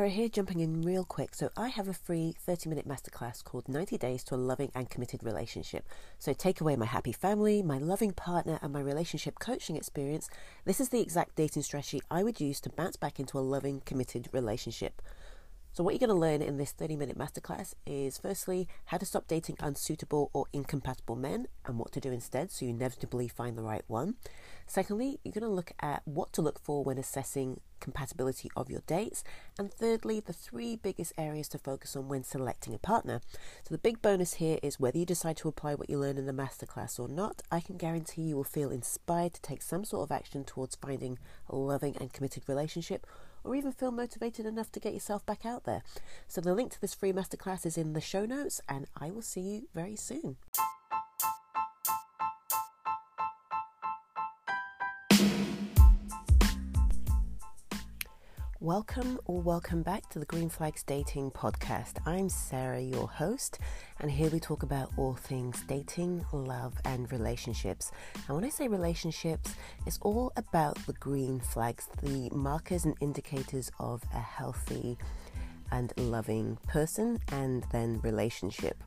Sarah here, jumping in real quick. So, I have a free 30 minute masterclass called 90 Days to a Loving and Committed Relationship. So, take away my happy family, my loving partner, and my relationship coaching experience. This is the exact dating strategy I would use to bounce back into a loving, committed relationship. So, what you're going to learn in this 30 minute masterclass is firstly, how to stop dating unsuitable or incompatible men and what to do instead so you inevitably find the right one. Secondly, you're going to look at what to look for when assessing compatibility of your dates. And thirdly, the three biggest areas to focus on when selecting a partner. So, the big bonus here is whether you decide to apply what you learn in the masterclass or not, I can guarantee you will feel inspired to take some sort of action towards finding a loving and committed relationship or even feel motivated enough to get yourself back out there. So, the link to this free masterclass is in the show notes, and I will see you very soon. Welcome or welcome back to the Green Flags Dating Podcast. I'm Sarah, your host, and here we talk about all things dating, love, and relationships. And when I say relationships, it's all about the green flags, the markers and indicators of a healthy and loving person and then relationship.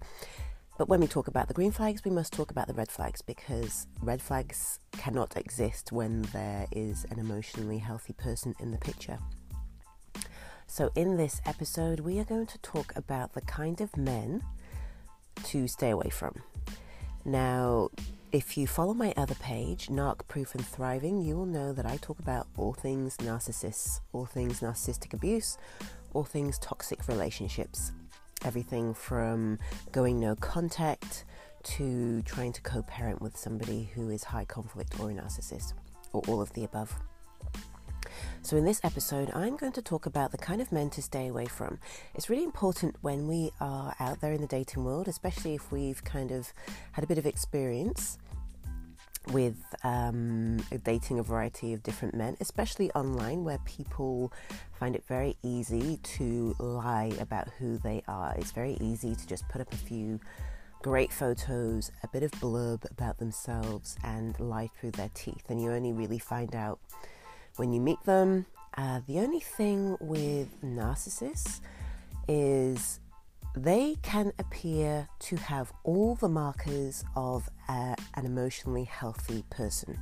But when we talk about the green flags, we must talk about the red flags because red flags cannot exist when there is an emotionally healthy person in the picture. So, in this episode, we are going to talk about the kind of men to stay away from. Now, if you follow my other page, Narc Proof and Thriving, you will know that I talk about all things narcissists, all things narcissistic abuse, all things toxic relationships. Everything from going no contact to trying to co parent with somebody who is high conflict or a narcissist, or all of the above. So, in this episode, I'm going to talk about the kind of men to stay away from. It's really important when we are out there in the dating world, especially if we've kind of had a bit of experience with um, dating a variety of different men, especially online, where people find it very easy to lie about who they are. It's very easy to just put up a few great photos, a bit of blurb about themselves, and lie through their teeth. And you only really find out when you meet them. Uh, the only thing with narcissists is they can appear to have all the markers of uh, an emotionally healthy person.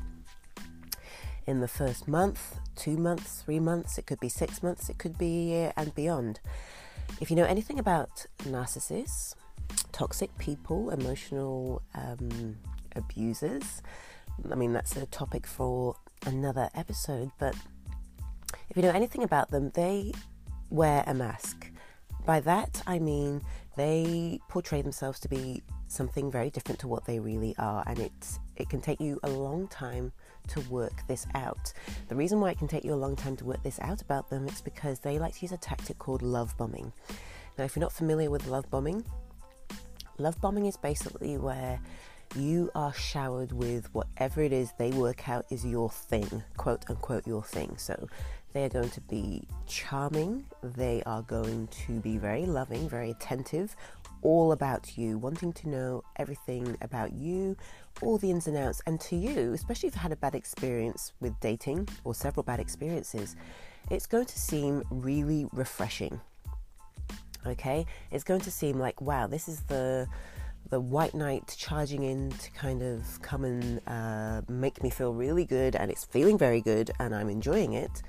In the first month, two months, three months, it could be six months, it could be a year and beyond. If you know anything about narcissists, toxic people, emotional um, abusers, I mean, that's a topic for another episode, but if you know anything about them, they wear a mask. By that, I mean they portray themselves to be something very different to what they really are, and it's, it can take you a long time to work this out. The reason why it can take you a long time to work this out about them is because they like to use a tactic called love bombing. Now, if you're not familiar with love bombing, love bombing is basically where you are showered with whatever it is they work out is your thing, quote unquote, your thing. So they are going to be charming, they are going to be very loving, very attentive, all about you, wanting to know everything about you, all the ins and outs. And to you, especially if you've had a bad experience with dating or several bad experiences, it's going to seem really refreshing. Okay? It's going to seem like, wow, this is the the white knight charging in to kind of come and uh, make me feel really good, and it's feeling very good, and I'm enjoying it.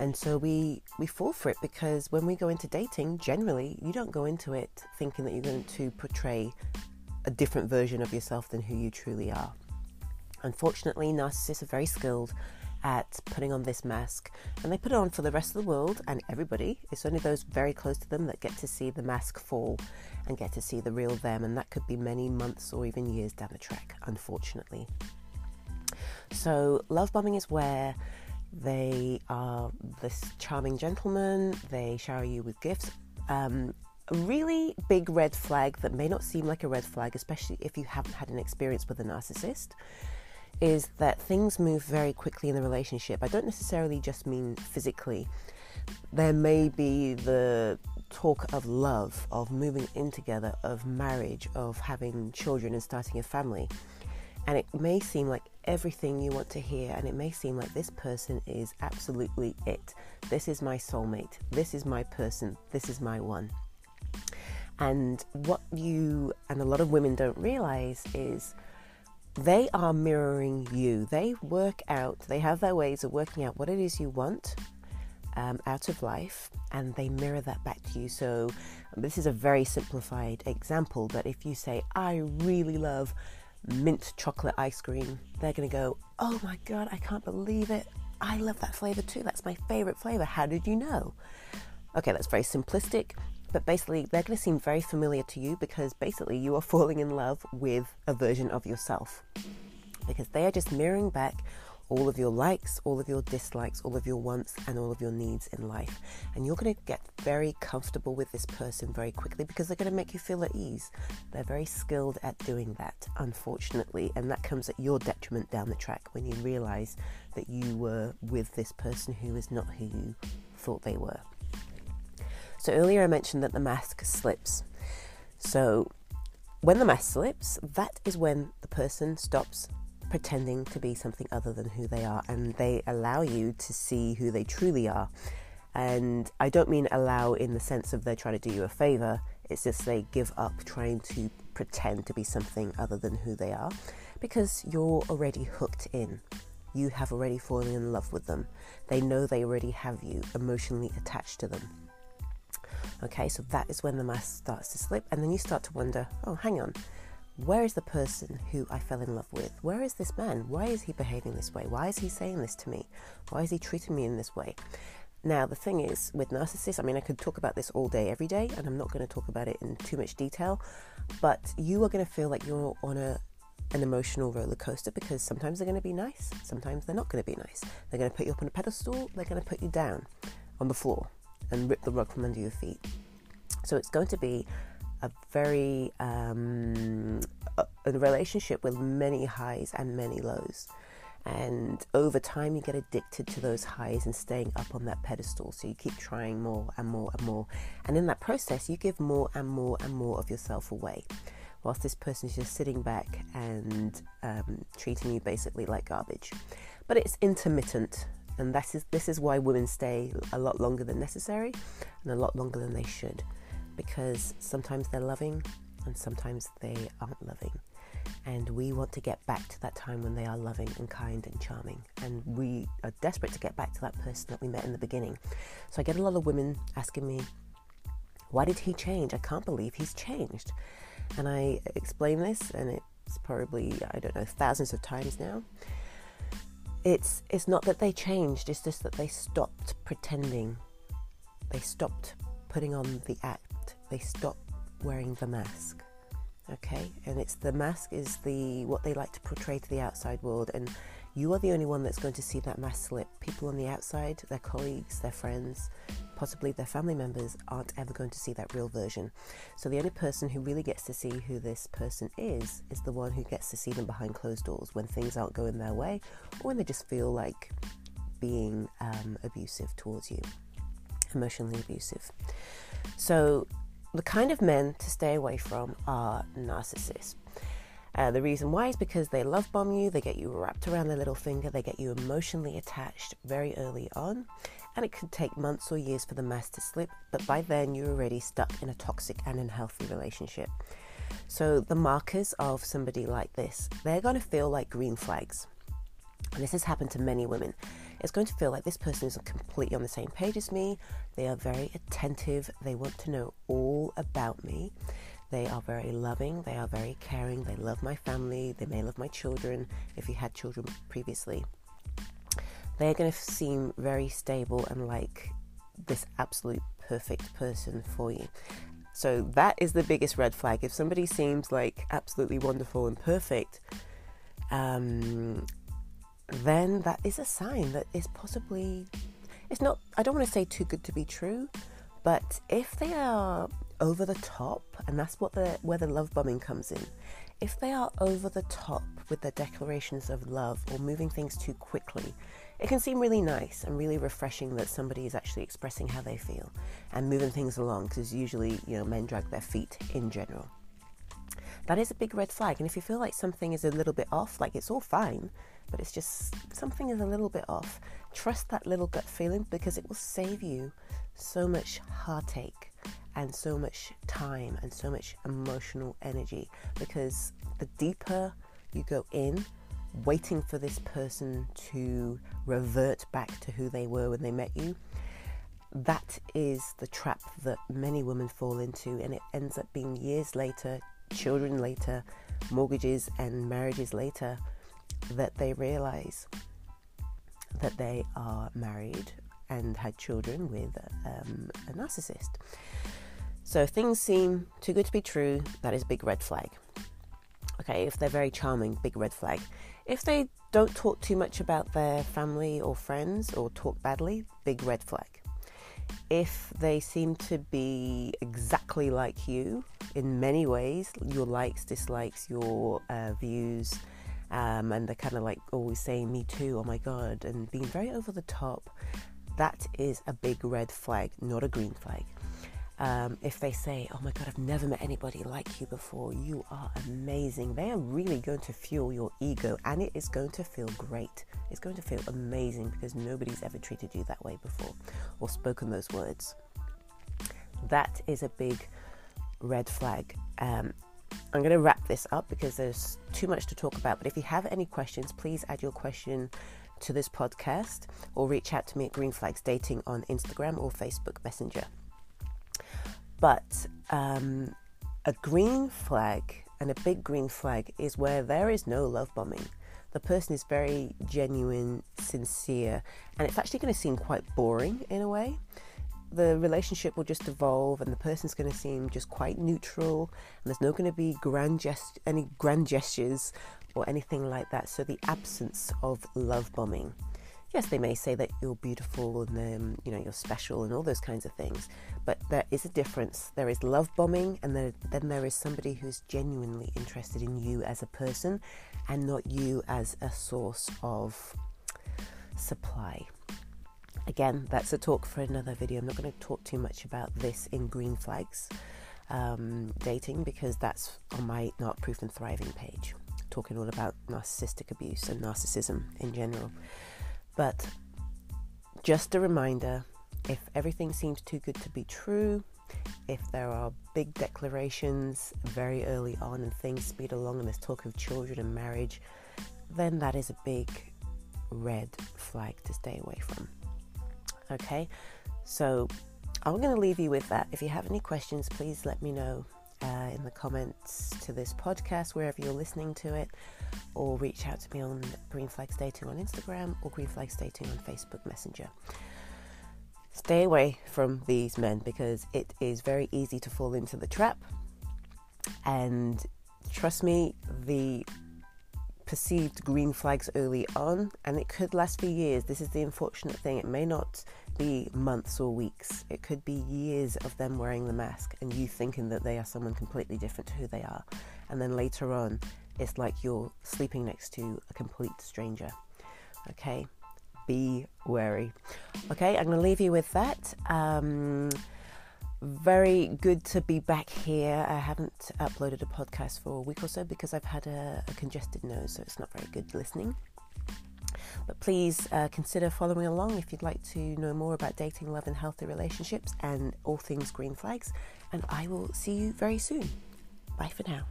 And so we we fall for it because when we go into dating, generally you don't go into it thinking that you're going to portray a different version of yourself than who you truly are. Unfortunately, narcissists are very skilled at putting on this mask and they put it on for the rest of the world and everybody. It's only those very close to them that get to see the mask fall and get to see the real them, and that could be many months or even years down the track, unfortunately. So, love bombing is where they are this charming gentleman, they shower you with gifts. Um, a really big red flag that may not seem like a red flag, especially if you haven't had an experience with a narcissist, is that things move very quickly in the relationship. I don't necessarily just mean physically. There may be the talk of love, of moving in together, of marriage, of having children and starting a family. And it may seem like everything you want to hear, and it may seem like this person is absolutely it. This is my soulmate. This is my person. This is my one. And what you and a lot of women don't realize is they are mirroring you. They work out, they have their ways of working out what it is you want um, out of life and they mirror that back to you. So, this is a very simplified example, but if you say, I really love mint chocolate ice cream, they're going to go, Oh my God, I can't believe it. I love that flavor too. That's my favorite flavor. How did you know? Okay, that's very simplistic, but basically, they're going to seem very familiar to you because basically you are falling in love with a version of yourself because they are just mirroring back all of your likes, all of your dislikes, all of your wants, and all of your needs in life. And you're going to get very comfortable with this person very quickly because they're going to make you feel at ease. They're very skilled at doing that, unfortunately, and that comes at your detriment down the track when you realize that you were with this person who is not who you thought they were. So earlier I mentioned that the mask slips. So when the mask slips, that is when the person stops pretending to be something other than who they are and they allow you to see who they truly are. And I don't mean allow in the sense of they're trying to do you a favor, it's just they give up trying to pretend to be something other than who they are because you're already hooked in. You have already fallen in love with them. They know they already have you emotionally attached to them. Okay, so that is when the mask starts to slip, and then you start to wonder oh, hang on, where is the person who I fell in love with? Where is this man? Why is he behaving this way? Why is he saying this to me? Why is he treating me in this way? Now, the thing is, with narcissists, I mean, I could talk about this all day, every day, and I'm not going to talk about it in too much detail, but you are going to feel like you're on a an emotional roller coaster because sometimes they're going to be nice, sometimes they're not going to be nice. They're going to put you up on a pedestal, they're going to put you down on the floor and rip the rug from under your feet. So it's going to be a very um, a, a relationship with many highs and many lows. And over time, you get addicted to those highs and staying up on that pedestal. So you keep trying more and more and more. And in that process, you give more and more and more of yourself away. Whilst this person is just sitting back and um, treating you basically like garbage. But it's intermittent and this is this is why women stay a lot longer than necessary and a lot longer than they should because sometimes they're loving and sometimes they aren't loving. And we want to get back to that time when they are loving and kind and charming. And we are desperate to get back to that person that we met in the beginning. So i get a lot of women asking me why did he change? I can't believe he's changed. And i explain this and it's probably i don't know thousands of times now it's it's not that they changed it's just that they stopped pretending. They stopped putting on the act. They stopped wearing the mask okay? And it's the mask is the what they like to portray to the outside world and you are the only one that's going to see that mask slip people on the outside their colleagues their friends possibly their family members aren't ever going to see that real version. So the only person who really gets to see who this person is is the one who gets to see them behind closed doors when things aren't going their way or when they just feel like being um, abusive towards you, emotionally abusive. So the kind of men to stay away from are narcissists. Uh, the reason why is because they love bomb you, they get you wrapped around their little finger, they get you emotionally attached very early on, and it could take months or years for the mask to slip, but by then you're already stuck in a toxic and unhealthy relationship. So, the markers of somebody like this, they're going to feel like green flags. And this has happened to many women. It's going to feel like this person is completely on the same page as me. They are very attentive. They want to know all about me. They are very loving. They are very caring. They love my family. They may love my children if you had children previously they're going to seem very stable and like this absolute perfect person for you. So that is the biggest red flag. If somebody seems like absolutely wonderful and perfect, um, then that is a sign that is possibly, it's not, I don't want to say too good to be true, but if they are over the top, and that's what the where the love bombing comes in, if they are over the top with their declarations of love or moving things too quickly, it can seem really nice and really refreshing that somebody is actually expressing how they feel and moving things along because usually, you know, men drag their feet in general. that is a big red flag. And if you feel like something is a little bit off, like it's all fine, but it's just something is a little bit off, trust that little gut feeling because it will save you so much heartache and so much time and so much emotional energy because the deeper you go in, waiting for this person to revert back to who they were when they met you, that is the trap that many women fall into, and it ends up being years later, children later, mortgages and marriages later, that they realize that they are married and had children with um, a narcissist. So if things seem too good to be true, that is a big red flag. Okay, if they're very charming, big red flag. If they don't talk too much about their family or friends or talk badly, big red flag if they seem to be exactly like you in many ways your likes, dislikes, your uh, views, um, and they're kind of like always saying, Me too, oh my god, and being very over the top, that is a big red flag, not a green flag. Um, if they say, Oh my God, I've never met anybody like you before, you are amazing, they are really going to fuel your ego and it is going to feel great. It's going to feel amazing because nobody's ever treated you that way before or spoken those words. That is a big red flag. Um, I'm going to wrap this up because there's too much to talk about. But if you have any questions, please add your question to this podcast or reach out to me at Green Flags Dating on Instagram or Facebook Messenger. But um, a green flag and a big green flag is where there is no love bombing. The person is very genuine, sincere, and it's actually going to seem quite boring in a way. The relationship will just evolve, and the person's going to seem just quite neutral, and there's not going to be grand gest- any grand gestures or anything like that. So the absence of love bombing yes, they may say that you're beautiful and um, you know you're special and all those kinds of things, but there is a difference. There is love bombing, and there, then there is somebody who's genuinely interested in you as a person, and not you as a source of supply. Again, that's a talk for another video. I'm not going to talk too much about this in green flags um, dating because that's on my Narc Proof and Thriving page, talking all about narcissistic abuse and narcissism in general. But just a reminder if everything seems too good to be true, if there are big declarations very early on and things speed along and there's talk of children and marriage, then that is a big red flag to stay away from. Okay, so I'm going to leave you with that. If you have any questions, please let me know uh, in the comments to this podcast, wherever you're listening to it, or reach out to me on Green Flags Dating on Instagram or Green Flags Dating on Facebook Messenger. Stay away from these men because it is very easy to fall into the trap. And trust me, the perceived green flags early on, and it could last for years. This is the unfortunate thing. It may not be months or weeks, it could be years of them wearing the mask and you thinking that they are someone completely different to who they are. And then later on, it's like you're sleeping next to a complete stranger. Okay? Be wary. Okay, I'm going to leave you with that. Um, very good to be back here. I haven't uploaded a podcast for a week or so because I've had a, a congested nose, so it's not very good listening. But please uh, consider following along if you'd like to know more about dating, love, and healthy relationships and all things green flags. And I will see you very soon. Bye for now.